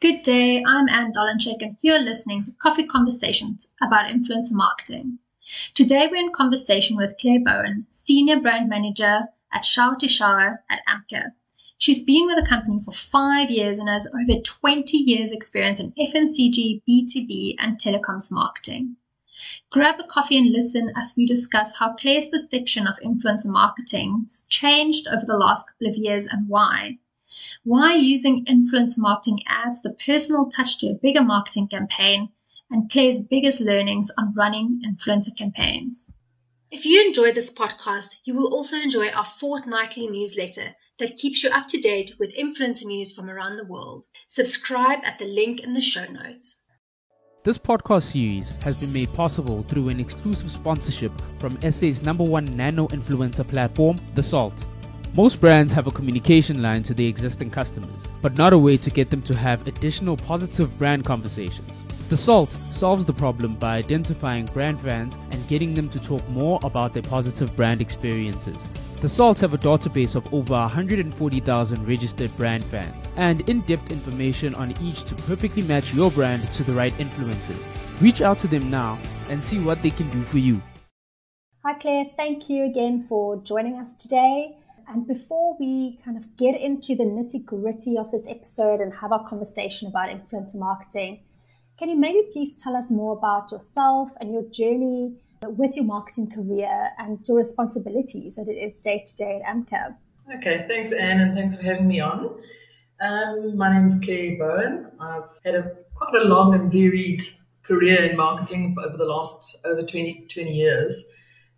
Good day, I'm Anne Dolanchek, and you're listening to Coffee Conversations about influencer marketing. Today we're in conversation with Claire Bowen, Senior Brand Manager at Shower to Shower at Amka. She's been with the company for five years and has over 20 years experience in FMCG, B2B, and telecoms marketing. Grab a coffee and listen as we discuss how Claire's perception of influencer marketing has changed over the last couple of years and why. Why using influence marketing adds the personal touch to a bigger marketing campaign and Claire's biggest learnings on running influencer campaigns. If you enjoy this podcast, you will also enjoy our fortnightly newsletter that keeps you up to date with influencer news from around the world. Subscribe at the link in the show notes. This podcast series has been made possible through an exclusive sponsorship from SA's number one nano influencer platform, The Salt. Most brands have a communication line to their existing customers, but not a way to get them to have additional positive brand conversations. The Salt solves the problem by identifying brand fans and getting them to talk more about their positive brand experiences. The Salt have a database of over 140,000 registered brand fans and in depth information on each to perfectly match your brand to the right influencers. Reach out to them now and see what they can do for you. Hi, Claire. Thank you again for joining us today. And before we kind of get into the nitty gritty of this episode and have our conversation about influencer marketing, can you maybe please tell us more about yourself and your journey with your marketing career and your responsibilities that it is day to day at Amka? Okay, thanks, Anne, and thanks for having me on. Um, my name is Claire Bowen. I've had a quite a long and varied career in marketing over the last over 20, 20 years.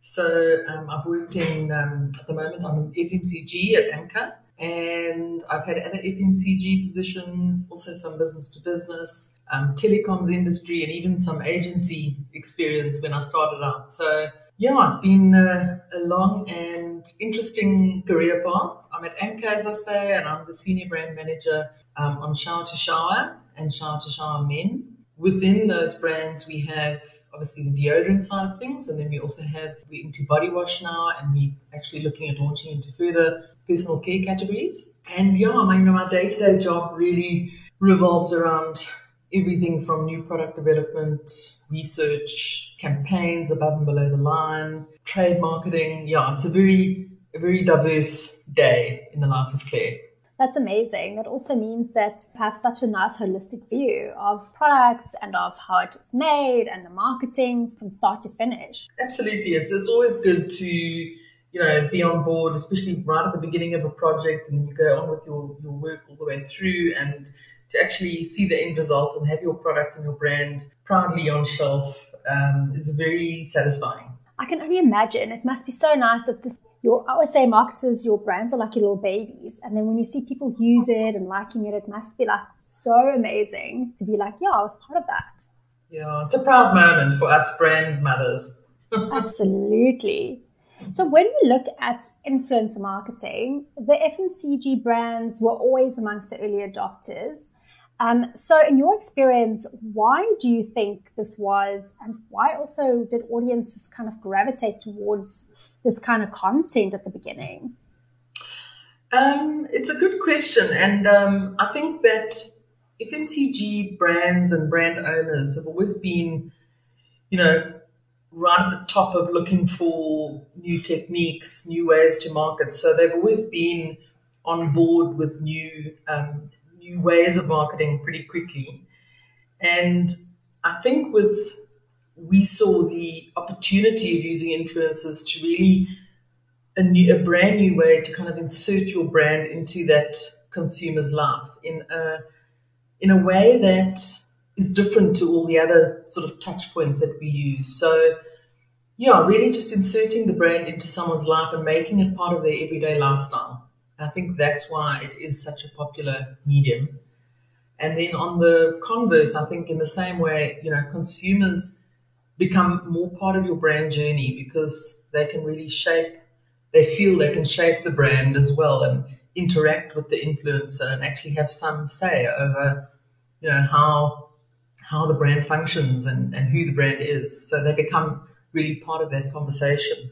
So um, I've worked in, um, at the moment, I'm in FMCG at Amka, and I've had other FMCG positions, also some business to business, um, telecoms industry, and even some agency experience when I started out. So yeah, it's been a, a long and interesting career path. I'm at Amka, as I say, and I'm the senior brand manager um, on Shower to Shower and Shower to Shower Men. Within those brands, we have obviously the deodorant side of things, and then we also have we're into body wash now, and we're actually looking at launching into further personal care categories. And yeah, I mean, my day to day job really revolves around everything from new product development, research, campaigns above and below the line, trade marketing. Yeah, it's a very a very diverse day in the life of Claire. That's amazing. That also means that you have such a nice holistic view of products and of how it was made and the marketing from start to finish. Absolutely. It's, it's always good to, you know, be on board, especially right at the beginning of a project and you go on with your, your work all the way through and to actually see the end results and have your product and your brand proudly on shelf um, is very satisfying. I can only imagine. It must be so nice that this your I always say marketers, your brands are like your little babies. And then when you see people use it and liking it, it must be like so amazing to be like, yeah, I was part of that. Yeah, it's a proud moment for us brand mothers. Absolutely. So when we look at influencer marketing, the FMCG brands were always amongst the early adopters. Um, so in your experience, why do you think this was, and why also did audiences kind of gravitate towards this kind of content at the beginning? Um, it's a good question. And um, I think that FMCG brands and brand owners have always been, you know, right at the top of looking for new techniques, new ways to market. So they've always been on board with new um, new ways of marketing pretty quickly. And I think with we saw the opportunity of using influencers to really a new, a brand new way to kind of insert your brand into that consumer's life in a in a way that is different to all the other sort of touch points that we use. So, yeah, really just inserting the brand into someone's life and making it part of their everyday lifestyle. I think that's why it is such a popular medium. And then on the converse, I think in the same way, you know, consumers become more part of your brand journey because they can really shape, they feel they can shape the brand as well and interact with the influencer and actually have some say over, you know, how how the brand functions and, and who the brand is. So they become really part of that conversation.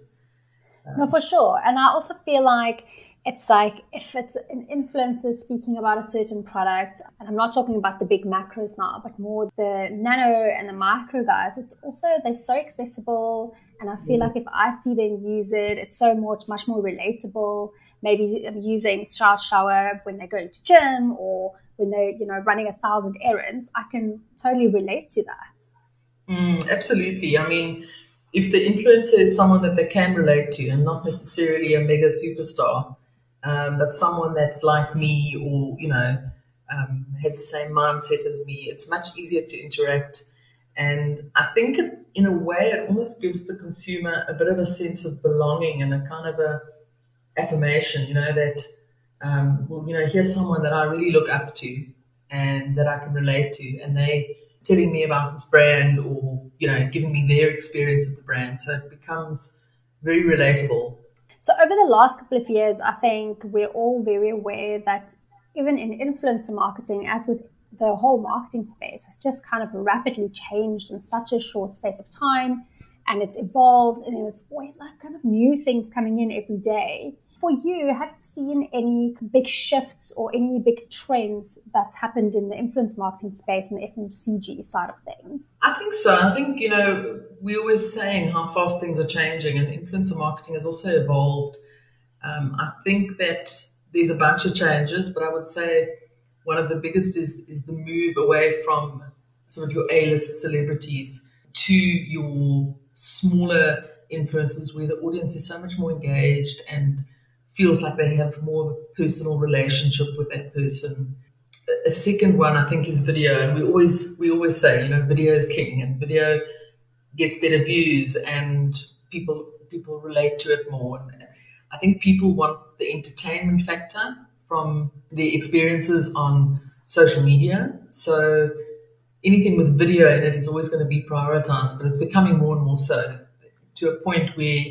No, for sure. And I also feel like it's like if it's an influencer speaking about a certain product, and I'm not talking about the big macros now, but more the nano and the micro guys, it's also, they're so accessible. And I feel mm. like if I see them use it, it's so much, much more relatable. Maybe using Shout Shower when they're going to gym or when they're, you know, running a thousand errands, I can totally relate to that. Mm, absolutely. I mean, if the influencer is someone that they can relate to and not necessarily a mega superstar, um, but someone that's like me or, you know, um, has the same mindset as me, it's much easier to interact. And I think it, in a way, it almost gives the consumer a bit of a sense of belonging and a kind of a affirmation, you know, that, um, well, you know, here's someone that I really look up to and that I can relate to. And they telling me about this brand or, you know, giving me their experience of the brand. So it becomes very relatable so over the last couple of years, I think we're all very aware that even in influencer marketing, as with the whole marketing space, has just kind of rapidly changed in such a short space of time. And it's evolved, and there's always like kind of new things coming in every day for you, have you seen any big shifts or any big trends that's happened in the influence marketing space and the FMCG side of things? I think so. I think, you know, we're always saying how fast things are changing, and influencer marketing has also evolved. Um, I think that there's a bunch of changes, but I would say one of the biggest is, is the move away from some of your A list celebrities to your smaller influencers where the audience is so much more engaged and feels like they have more of a personal relationship with that person. A second one, I think, is video, and we always we always say, you know, video is king, and video gets better views, and people people relate to it more. And I think people want the entertainment factor from the experiences on social media. So anything with video in it is always going to be prioritized, but it's becoming more and more so to a point where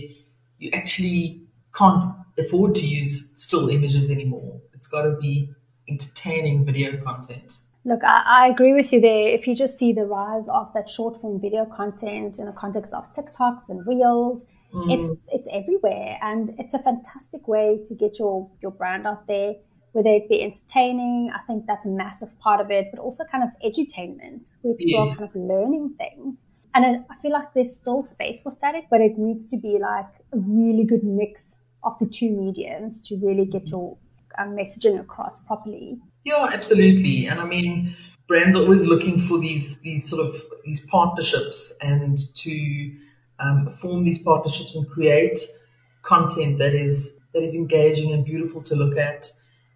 you actually can't afford to use still images anymore. It's got to be entertaining video content. Look, I, I, agree with you there. If you just see the rise of that short form video content in the context of TikToks and Reels, mm. it's it's everywhere, and it's a fantastic way to get your your brand out there. Whether it be entertaining, I think that's a massive part of it, but also kind of edutainment, where people yes. are kind of learning things. And I feel like there's still space for static, but it needs to be like a really good mix of the two mediums to really get your um, messaging across properly. Yeah, absolutely. And I mean, brands are always looking for these these sort of these partnerships and to um, form these partnerships and create content that is that is engaging and beautiful to look at.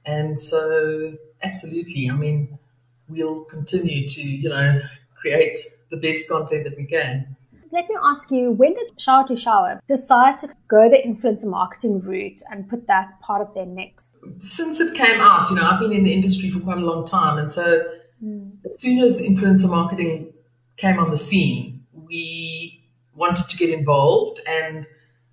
And so, absolutely, I mean, we'll continue to you know create the best content that we can. Let me ask you, when did Shower to Shower decide to go the influencer marketing route and put that part of their mix? Since it came out, you know, I've been in the industry for quite a long time. And so mm. as soon as influencer marketing came on the scene, we wanted to get involved. And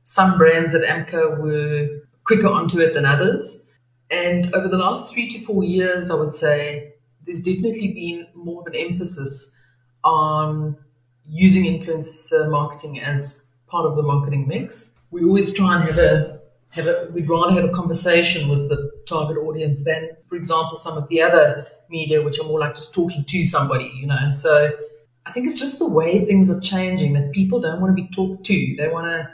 some brands at Amka were quicker onto it than others. And over the last three to four years, I would say there's definitely been more of an emphasis on using influencer marketing as part of the marketing mix. We always try and have a have a we'd rather have a conversation with the target audience than, for example, some of the other media which are more like just talking to somebody, you know. So I think it's just the way things are changing that people don't want to be talked to. They want to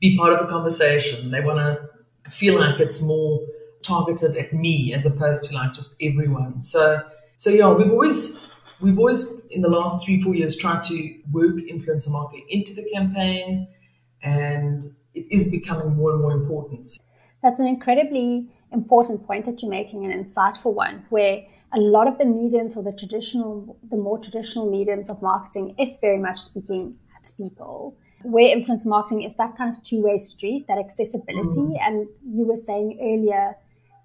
be part of the conversation. They want to feel like it's more targeted at me as opposed to like just everyone. So so yeah, we've always we've always, in the last three, four years, tried to work influencer marketing into the campaign, and it is becoming more and more important. That's an incredibly important point that you're making, an insightful one, where a lot of the mediums or the traditional, the more traditional mediums of marketing is very much speaking at people. Where influence marketing is that kind of two-way street, that accessibility. Mm. And you were saying earlier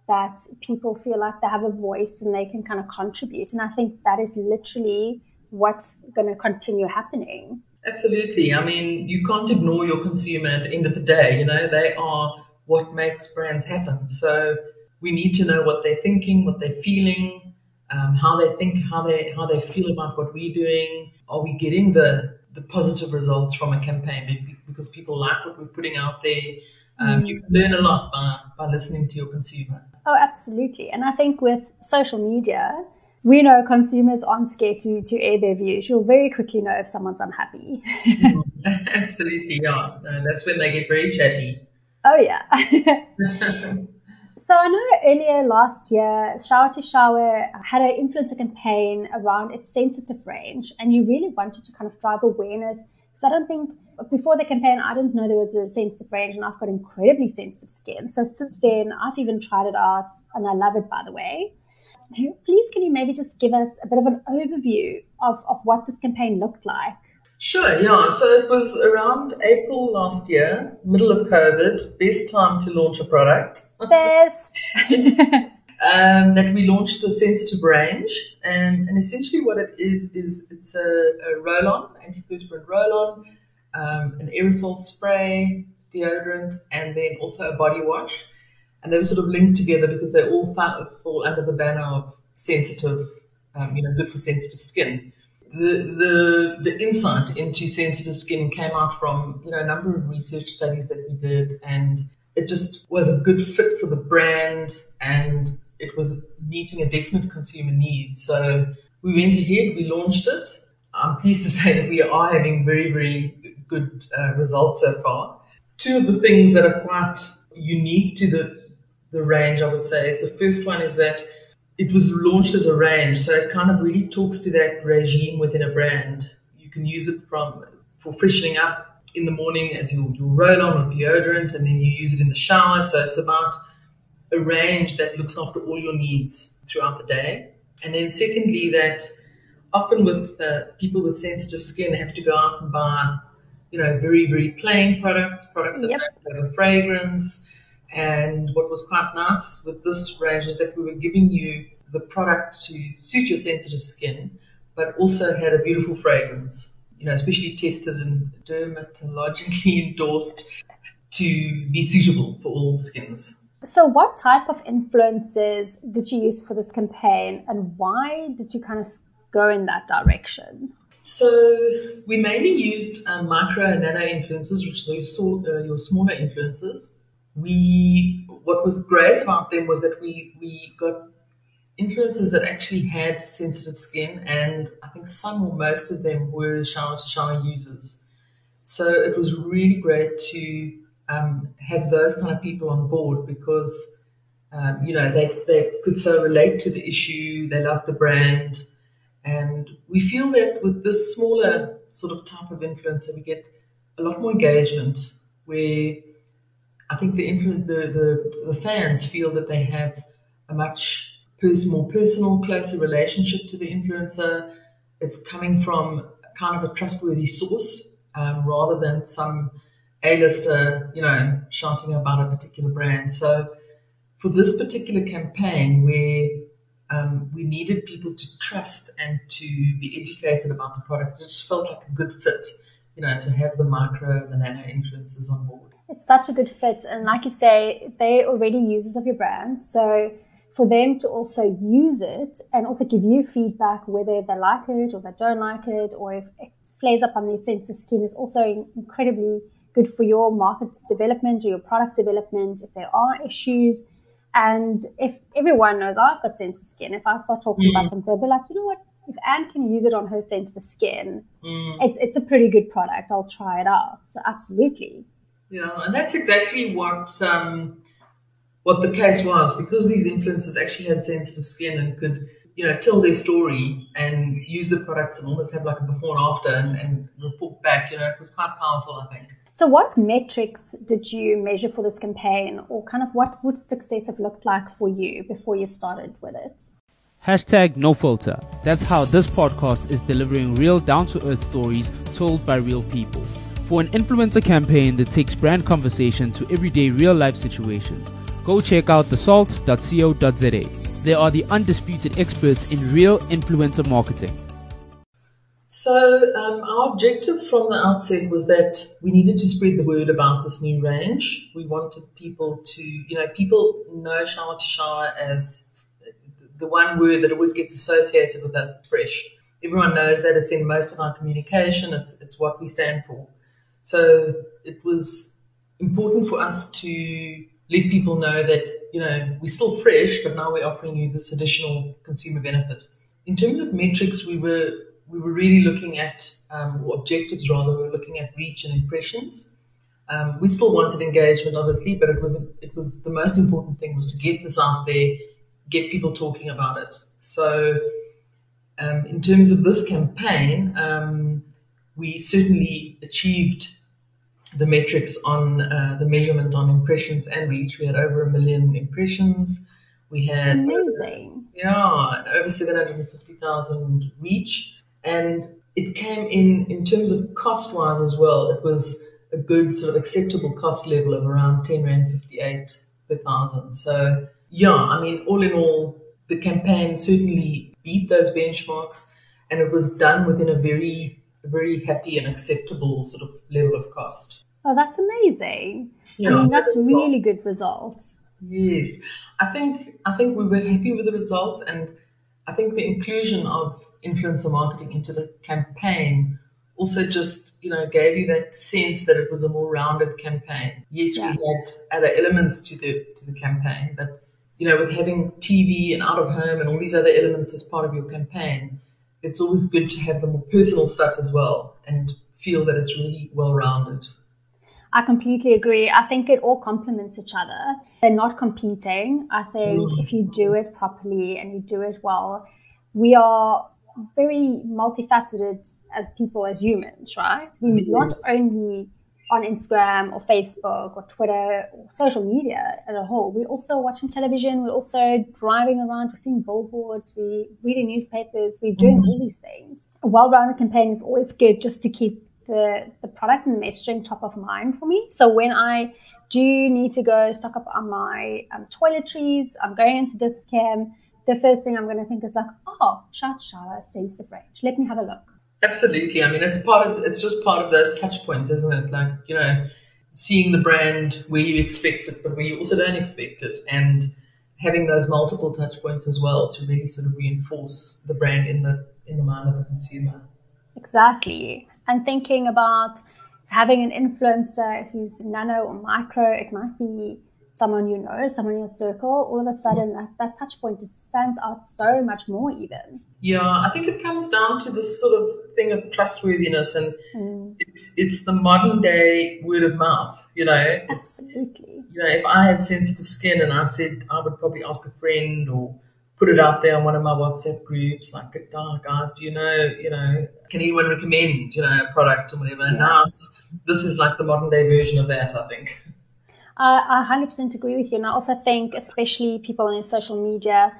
that people feel like they have a voice and they can kind of contribute. And I think that is literally what's going to continue happening. Absolutely. I mean, you can't ignore your consumer at the end of the day. You know, they are what makes brands happen. So we need to know what they're thinking, what they're feeling, um, how they think, how they how they feel about what we're doing. Are we getting the the positive results from a campaign because people like what we're putting out there? Um, mm. You can learn a lot by, by listening to your consumer. Oh, absolutely. And I think with social media, we know consumers aren't scared to, to air their views. You'll very quickly know if someone's unhappy. mm, absolutely, yeah. No, that's when they get very chatty. Oh, yeah. so I know earlier last year, Shower to Shower had an influencer campaign around its sensitive range, and you really wanted to kind of drive awareness. Because I don't think before the campaign, I didn't know there was a sensitive range, and I've got incredibly sensitive skin. So since then, I've even tried it out, and I love it, by the way. Please, can you maybe just give us a bit of an overview of, of what this campaign looked like? Sure, yeah. So it was around April last year, middle of COVID, best time to launch a product. Best. um, that we launched the sensitive range. And, and essentially what it is, is it's a, a roll-on, antiperspirant roll-on, um, an aerosol spray, deodorant, and then also a body wash and they were sort of linked together because they all fall under the banner of sensitive, um, you know, good for sensitive skin. The, the the insight into sensitive skin came out from you know a number of research studies that we did, and it just was a good fit for the brand, and it was meeting a definite consumer need. So we went ahead, we launched it. I'm pleased to say that we are having very very good uh, results so far. Two of the things that are quite unique to the the range, I would say, is the first one is that it was launched as a range, so it kind of really talks to that regime within a brand. You can use it from for freshening up in the morning as your, your roll on or deodorant, and then you use it in the shower. So it's about a range that looks after all your needs throughout the day. And then secondly, that often with uh, people with sensitive skin have to go out and buy, you know, very very plain products, products that yep. don't have a fragrance and what was quite nice with this range was that we were giving you the product to suit your sensitive skin, but also had a beautiful fragrance, you know, especially tested and dermatologically endorsed to be suitable for all skins. So, what type of influences did you use for this campaign, and why did you kind of go in that direction? So, we mainly used um, micro and nano influencers, which are your, uh, your smaller influencers we what was great about them was that we we got influencers that actually had sensitive skin, and I think some or most of them were shower to shower users. So it was really great to um, have those kind of people on board because um, you know they they could so relate to the issue, they love the brand, and we feel that with this smaller sort of type of influencer, we get a lot more engagement where I think the, the, the, the fans feel that they have a much pers- more personal, closer relationship to the influencer. It's coming from kind of a trustworthy source um, rather than some A-lister, you know, shouting about a particular brand. So for this particular campaign where um, we needed people to trust and to be educated about the product, it just felt like a good fit, you know, to have the micro, the nano influencers on board it's such a good fit. And like you say, they're already users of your brand. So for them to also use it and also give you feedback whether they like it or they don't like it or if it plays up on their sense of skin is also incredibly good for your market development or your product development if there are issues. And if everyone knows I've got sensitive skin, if I start talking mm. about something, they'll be like, you know what? If Anne can use it on her sensitive skin, mm. it's it's a pretty good product. I'll try it out. So absolutely. Yeah, and that's exactly what um, what the case was because these influencers actually had sensitive skin and could you know tell their story and use the products and almost have like a before and after and, and report back. You know, it was quite powerful, I think. So, what metrics did you measure for this campaign, or kind of what would success have looked like for you before you started with it? Hashtag no filter. That's how this podcast is delivering real down to earth stories told by real people. For an influencer campaign that takes brand conversation to everyday real life situations, go check out thesalt.co.za. They are the undisputed experts in real influencer marketing. So, um, our objective from the outset was that we needed to spread the word about this new range. We wanted people to, you know, people know shower to shower as the one word that always gets associated with us fresh. Everyone knows that it's in most of our communication, it's, it's what we stand for. So it was important for us to let people know that, you know, we're still fresh, but now we're offering you this additional consumer benefit. In terms of metrics, we were we were really looking at um, objectives rather. We were looking at reach and impressions. Um, we still wanted engagement, obviously, but it was it was the most important thing was to get this out there, get people talking about it. So, um, in terms of this campaign, um, we certainly achieved the metrics on uh, the measurement on impressions and reach. We had over a million impressions. We had amazing, yeah, over seven hundred and fifty thousand reach, and it came in in terms of cost wise as well. It was a good sort of acceptable cost level of around ten rand fifty eight per thousand. So yeah, I mean, all in all, the campaign certainly beat those benchmarks, and it was done within a very very happy and acceptable sort of level of cost. Oh, that's amazing. Yeah, I mean, that's really good results. Yes. I think I think we were happy with the results and I think the inclusion of influencer marketing into the campaign also just, you know, gave you that sense that it was a more rounded campaign. Yes, yeah. we had other elements to the to the campaign, but you know, with having TV and out of home and all these other elements as part of your campaign, it's always good to have the more personal stuff as well and feel that it's really well rounded. I completely agree. I think it all complements each other. They're not competing. I think mm. if you do it properly and you do it well, we are very multifaceted as people, as humans, right? we're not only on Instagram or Facebook or Twitter or social media as a whole. We're also watching television. We're also driving around. We're seeing billboards. We're reading newspapers. We're doing mm-hmm. all these things. A well-rounded campaign is always good just to keep the, the product and the messaging top of mind for me. So when I do need to go stock up on my um, toiletries, I'm going into Dis-Chem, the first thing I'm going to think is like, oh, Shout Shower says the range. Let me have a look. Absolutely. I mean, it's part of it's just part of those touch points, isn't it? Like you know, seeing the brand where you expect it, but where you also don't expect it, and having those multiple touch points as well to really sort of reinforce the brand in the in the mind of the consumer. Exactly. And thinking about having an influencer who's nano or micro, it might be someone you know, someone in your circle, all of a sudden that, that touch point just stands out so much more even. Yeah, I think it comes down to this sort of thing of trustworthiness and mm. it's it's the modern day word of mouth, you know. Absolutely. You know, if I had sensitive skin and I said I would probably ask a friend or put it out there on one of my WhatsApp groups, like, oh, guys, do you know, you know, can anyone recommend, you know, a product or whatever? Yeah. Now this is like the modern day version of that, I think. Uh, I 100% agree with you. And I also think, especially people on social media,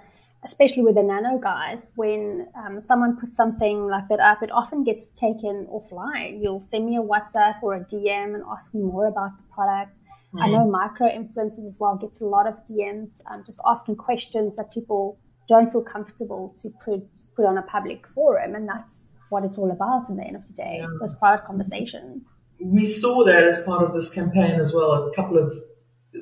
especially with the nano guys, when um, someone puts something like that up, it often gets taken offline. You'll send me a WhatsApp or a DM and ask me more about the product. Mm-hmm. I know micro influencers as well gets a lot of DMs, um, just asking questions that people don't feel comfortable to put put on a public forum, and that's what it's all about. In the end of the day, yeah. those private conversations. We saw that as part of this campaign as well. A couple of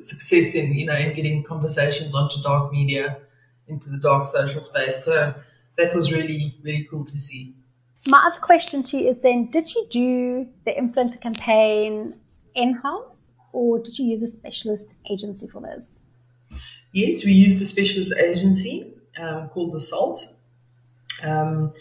success in you know in getting conversations onto dark media into the dark social space. So that was really really cool to see. My other question to you is then: Did you do the influencer campaign in house, or did you use a specialist agency for this? Yes, we used a specialist agency um, called the Salt. Um,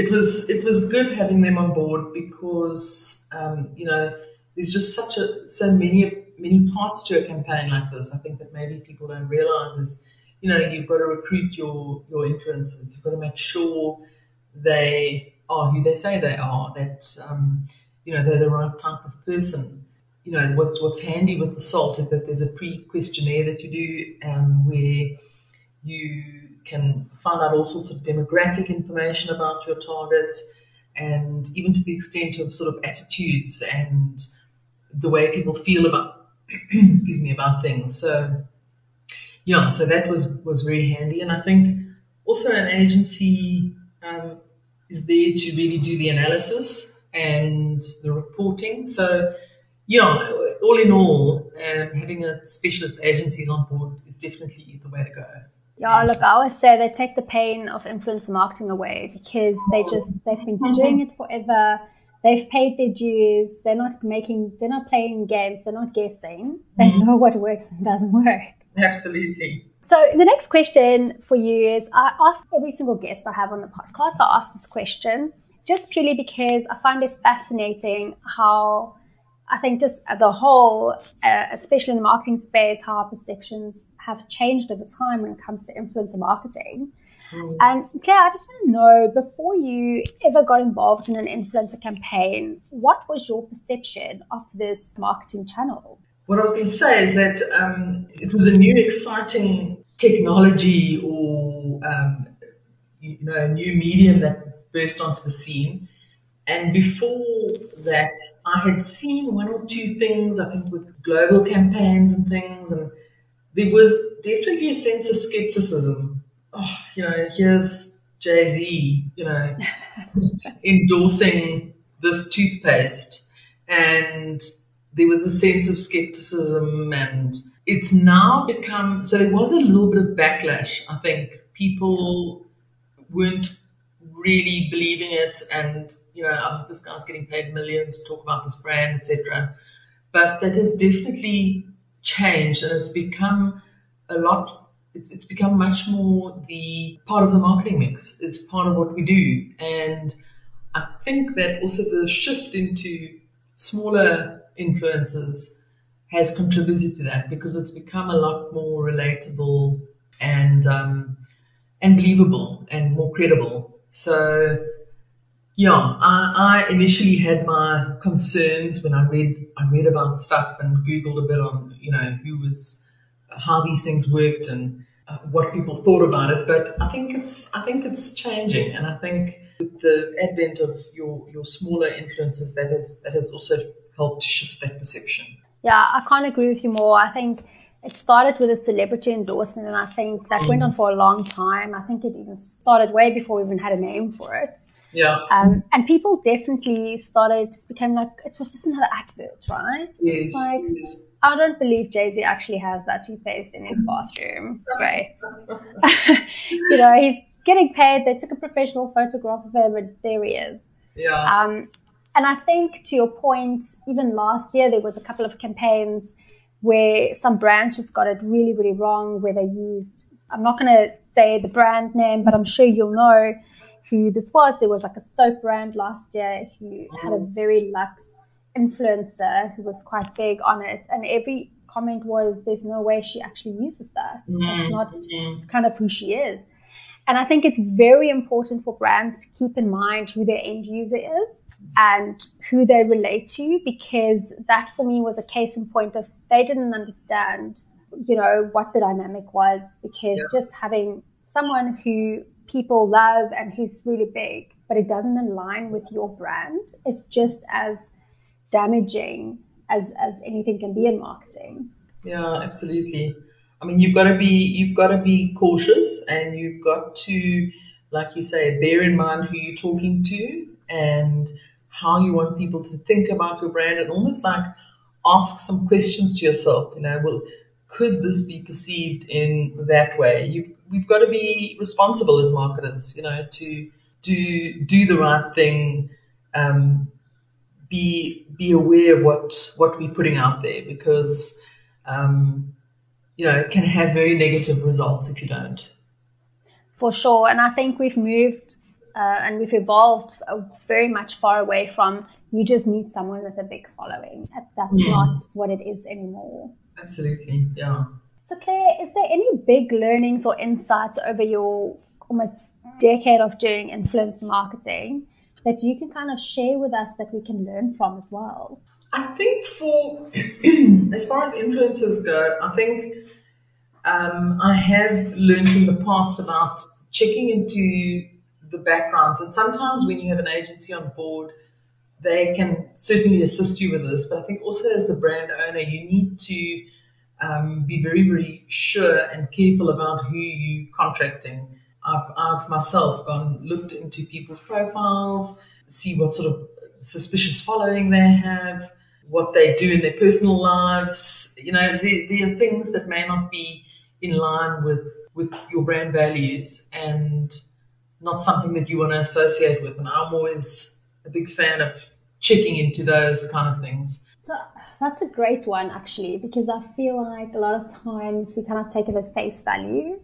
it was it was good having them on board because um, you know there's just such a so many many parts to a campaign like this. I think that maybe people don't realize is, you know, you've got to recruit your your influencers. You've got to make sure they are who they say they are. That um, you know they're the right type of person. You know what's what's handy with the salt is that there's a pre questionnaire that you do um, where you can find out all sorts of demographic information about your target and even to the extent of sort of attitudes and the way people feel about excuse me, about things. So yeah, so that was was very handy, and I think also an agency um, is there to really do the analysis and the reporting. So yeah, all in all, um, having a specialist agencies on board is definitely the way to go. Yeah, look, I always say they take the pain of influencer marketing away because they just they've been doing it forever they've paid their dues. They're not making, they're not playing games. They're not guessing. They mm. know what works and doesn't work. Absolutely. So the next question for you is I ask every single guest I have on the podcast, I ask this question just purely because I find it fascinating how I think just as a whole, uh, especially in the marketing space, how our perceptions have changed over time when it comes to influencer marketing. Mm. And Claire, I just want to know before you ever got involved in an influencer campaign, what was your perception of this marketing channel? What I was going to say is that um, it was a new, exciting technology or um, you know a new medium that burst onto the scene. And before that, I had seen one or two things, I think, with global campaigns and things, and there was definitely a sense of skepticism. Oh, you know, here's Jay Z, you know, endorsing this toothpaste, and there was a sense of skepticism, and it's now become so. There was a little bit of backlash. I think people weren't really believing it, and you know, oh, this guy's getting paid millions to talk about this brand, etc. But that has definitely changed and it's become a lot it's, it's become much more the part of the marketing mix. It's part of what we do. And i think that also the shift into smaller influencers has contributed to that because it's become a lot more relatable and um, and believable and more credible. So yeah, I, I, initially had my concerns when I read I read about stuff and googled a bit on you know who was how these things worked and uh, what people thought about it. But I think it's I think it's changing, and I think with the advent of your your smaller influences, that has that has also helped to shift that perception. Yeah, I can't agree with you more. I think it started with a celebrity endorsement, and I think that mm. went on for a long time. I think it even started way before we even had a name for it. Yeah. Um, and people definitely started, just became like, it was just another advert, right? Yes. Like, yes. I don't believe Jay Z actually has that toothpaste in his bathroom. Great. you know, he's getting paid. They took a professional photograph of him, and there he is. Yeah. Um, and I think to your point, even last year, there was a couple of campaigns where some brands just got it really, really wrong, where they used, I'm not going to say the brand name, but I'm sure you'll know who this was. There was like a soap brand last year who had a mm. very luxe influencer who was quite big on it. And every comment was, there's no way she actually uses that. Mm-hmm. That's not mm-hmm. kind of who she is. And I think it's very important for brands to keep in mind who their end user is and who they relate to, because that for me was a case in point of they didn't understand, you know, what the dynamic was, because yeah. just having someone who people love and who's really big, but it doesn't align with your brand, it's just as damaging as, as anything can be in marketing. Yeah, absolutely. I mean, you've got to be you've got to be cautious, and you've got to, like you say, bear in mind who you're talking to and how you want people to think about your brand, and almost like ask some questions to yourself. You know, well, could this be perceived in that way? You've, we've got to be responsible as marketers, you know, to do do the right thing, um, be be aware of what what we're putting out there because um, you know it can have very negative results if you don't. For sure, and I think we've moved uh, and we've evolved uh, very much far away from you just need someone with a big following. That's mm. not what it is anymore. Absolutely, yeah. So, Claire, is there any big learnings or insights over your almost decade of doing influence marketing that you can kind of share with us that we can learn from as well? I think for as far as influencers go, I think um, I have learned in the past about checking into the backgrounds, and sometimes when you have an agency on board, they can certainly assist you with this. But I think also as the brand owner, you need to um, be very, very sure and careful about who you're contracting. I've, I've myself gone looked into people's profiles, see what sort of suspicious following they have, what they do in their personal lives. You know, there, there are things that may not be in line with with your brand values and not something that you want to associate with. And I'm always a big fan of checking into those kind of things. So that's a great one, actually, because I feel like a lot of times we kind of take it at face value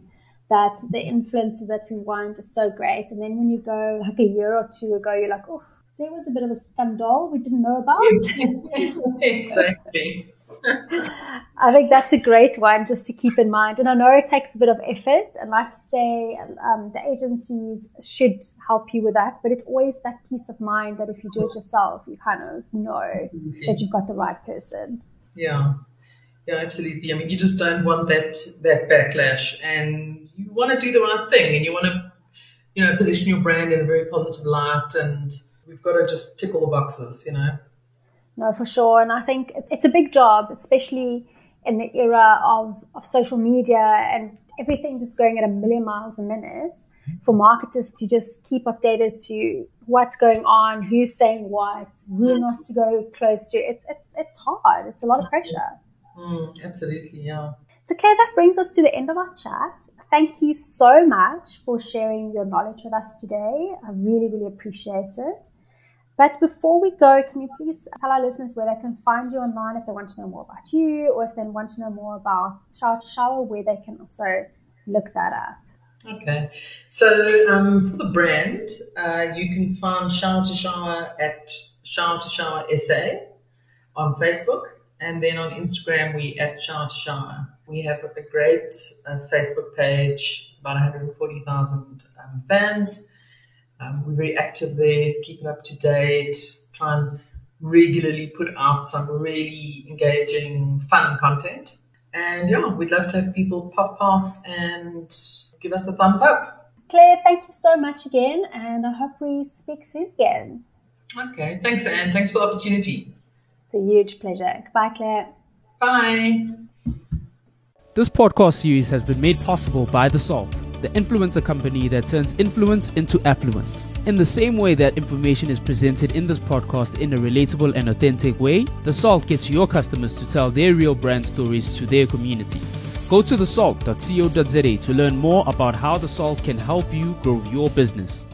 that the influencer that we want is so great. And then when you go like a year or two ago, you're like, oh, there was a bit of a scandal we didn't know about. exactly. I think that's a great one just to keep in mind. And I know it takes a bit of effort. And like you say, um, the agencies should help you with that. But it's always that peace of mind that if you do it yourself, you kind of know that you've got the right person. Yeah. Yeah, absolutely. I mean, you just don't want that that backlash, and you want to do the right thing, and you want to, you know, position your brand in a very positive light, and we've got to just tick all the boxes, you know. No, for sure. And I think it's a big job, especially in the era of, of social media and everything just going at a million miles a minute for marketers to just keep updated to what's going on, who's saying what, who not to go close to. It's, it's, it's hard. It's a lot of pressure. Mm, absolutely, yeah. So, Claire, that brings us to the end of our chat. Thank you so much for sharing your knowledge with us today. I really, really appreciate it. But before we go, can you please tell our listeners where they can find you online if they want to know more about you or if they want to know more about Shower to Shower, where they can also look that up? Okay. So um, for the brand, uh, you can find Shower to Shower at Shower to Shower SA on Facebook. And then on Instagram, we at Shower to Shower. We have a great uh, Facebook page, about 140,000 um, fans. Um, we're very active there, keep it up to date, try and regularly put out some really engaging, fun content. And yeah, we'd love to have people pop past and give us a thumbs up. Claire, thank you so much again, and I hope we speak soon again. Okay, thanks, Anne. Thanks for the opportunity. It's a huge pleasure. Goodbye, Claire. Bye. This podcast series has been made possible by The Salt the influencer company that turns influence into affluence. In the same way that information is presented in this podcast in a relatable and authentic way, The Salt gets your customers to tell their real brand stories to their community. Go to thesalt.co.za to learn more about how The Salt can help you grow your business.